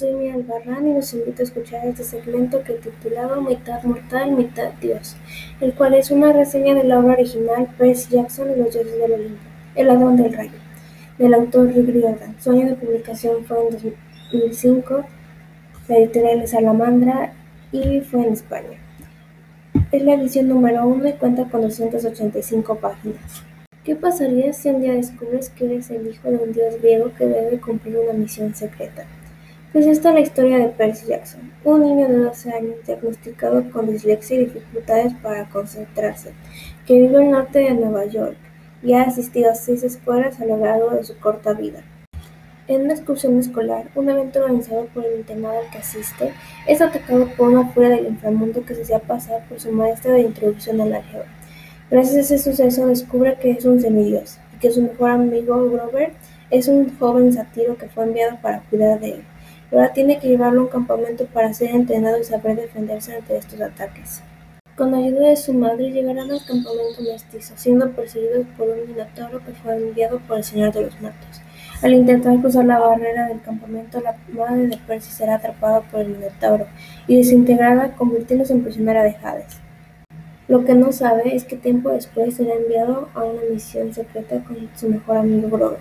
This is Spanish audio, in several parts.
soy Mía Albarrán y los invito a escuchar este segmento que he titulado Mitad Mortal, Mitad Dios, el cual es una reseña de la obra original Percy Jackson y los dioses del Olimpo, El ladrón del rayo, del autor Rick Riordan. Su año de publicación fue en 2005, la editorial Salamandra y fue en España. Es la edición número uno y cuenta con 285 páginas. ¿Qué pasaría si un día descubres que eres el hijo de un dios griego que debe cumplir una misión secreta? Pues esta es la historia de Percy Jackson, un niño de 12 años diagnosticado con dislexia y dificultades para concentrarse, que vive al norte de Nueva York y ha asistido a seis escuelas a lo largo de su corta vida. En una excursión escolar, un evento organizado por el internado al que asiste, es atacado por una furia del inframundo que se hacía pasar por su maestra de introducción al álgebra. Gracias a ese suceso descubre que es un semidios y que su mejor amigo Grover es un joven satiro que fue enviado para cuidar de él. Ahora tiene que llevarlo a un campamento para ser entrenado y saber defenderse ante estos ataques. Con ayuda de su madre llegarán al campamento mestizo, siendo perseguidos por un minotauro que fue enviado por el Señor de los Muertos. Al intentar cruzar la barrera del campamento, la madre de Percy será atrapada por el minotauro y desintegrada, convirtiéndose en prisionera de Hades. Lo que no sabe es que tiempo después será enviado a una misión secreta con su mejor amigo Grover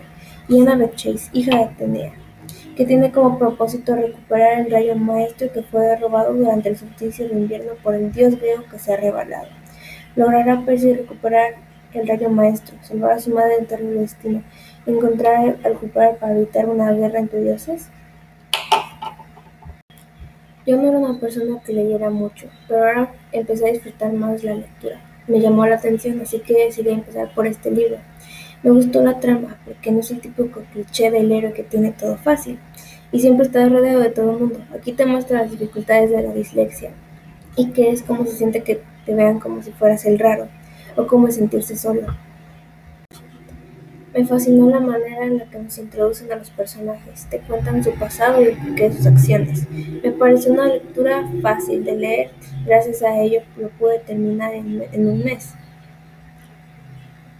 y Annabeth Chase, hija de Atenea que tiene como propósito recuperar el rayo maestro que fue robado durante el solsticio de invierno por el dios griego que se ha revelado. Logrará Percy recuperar el rayo maestro, salvar a su madre del terrible destino, encontrar al culpable para evitar una guerra entre dioses. Yo no era una persona que leyera mucho, pero ahora empecé a disfrutar más la lectura. Me llamó la atención, así que decidí empezar por este libro. Me gustó la trama, porque no es el típico cliché del héroe que tiene todo fácil y siempre está rodeado de todo el mundo. Aquí te muestra las dificultades de la dislexia y que es cómo se siente que te vean como si fueras el raro o cómo es sentirse solo. Me fascinó la manera en la que nos introducen a los personajes, te cuentan su pasado y el sus acciones. Me pareció una lectura fácil de leer, gracias a ello lo pude terminar en un mes.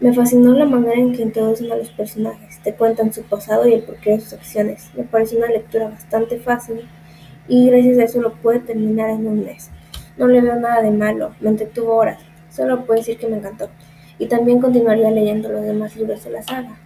Me fascinó la manera en que introducen a los personajes, te cuentan su pasado y el porqué de sus acciones. Me pareció una lectura bastante fácil y gracias a eso lo pude terminar en un mes. No le veo nada de malo, me entretuvo horas, solo puedo decir que me encantó. Y también continuaría leyendo los demás libros de la saga.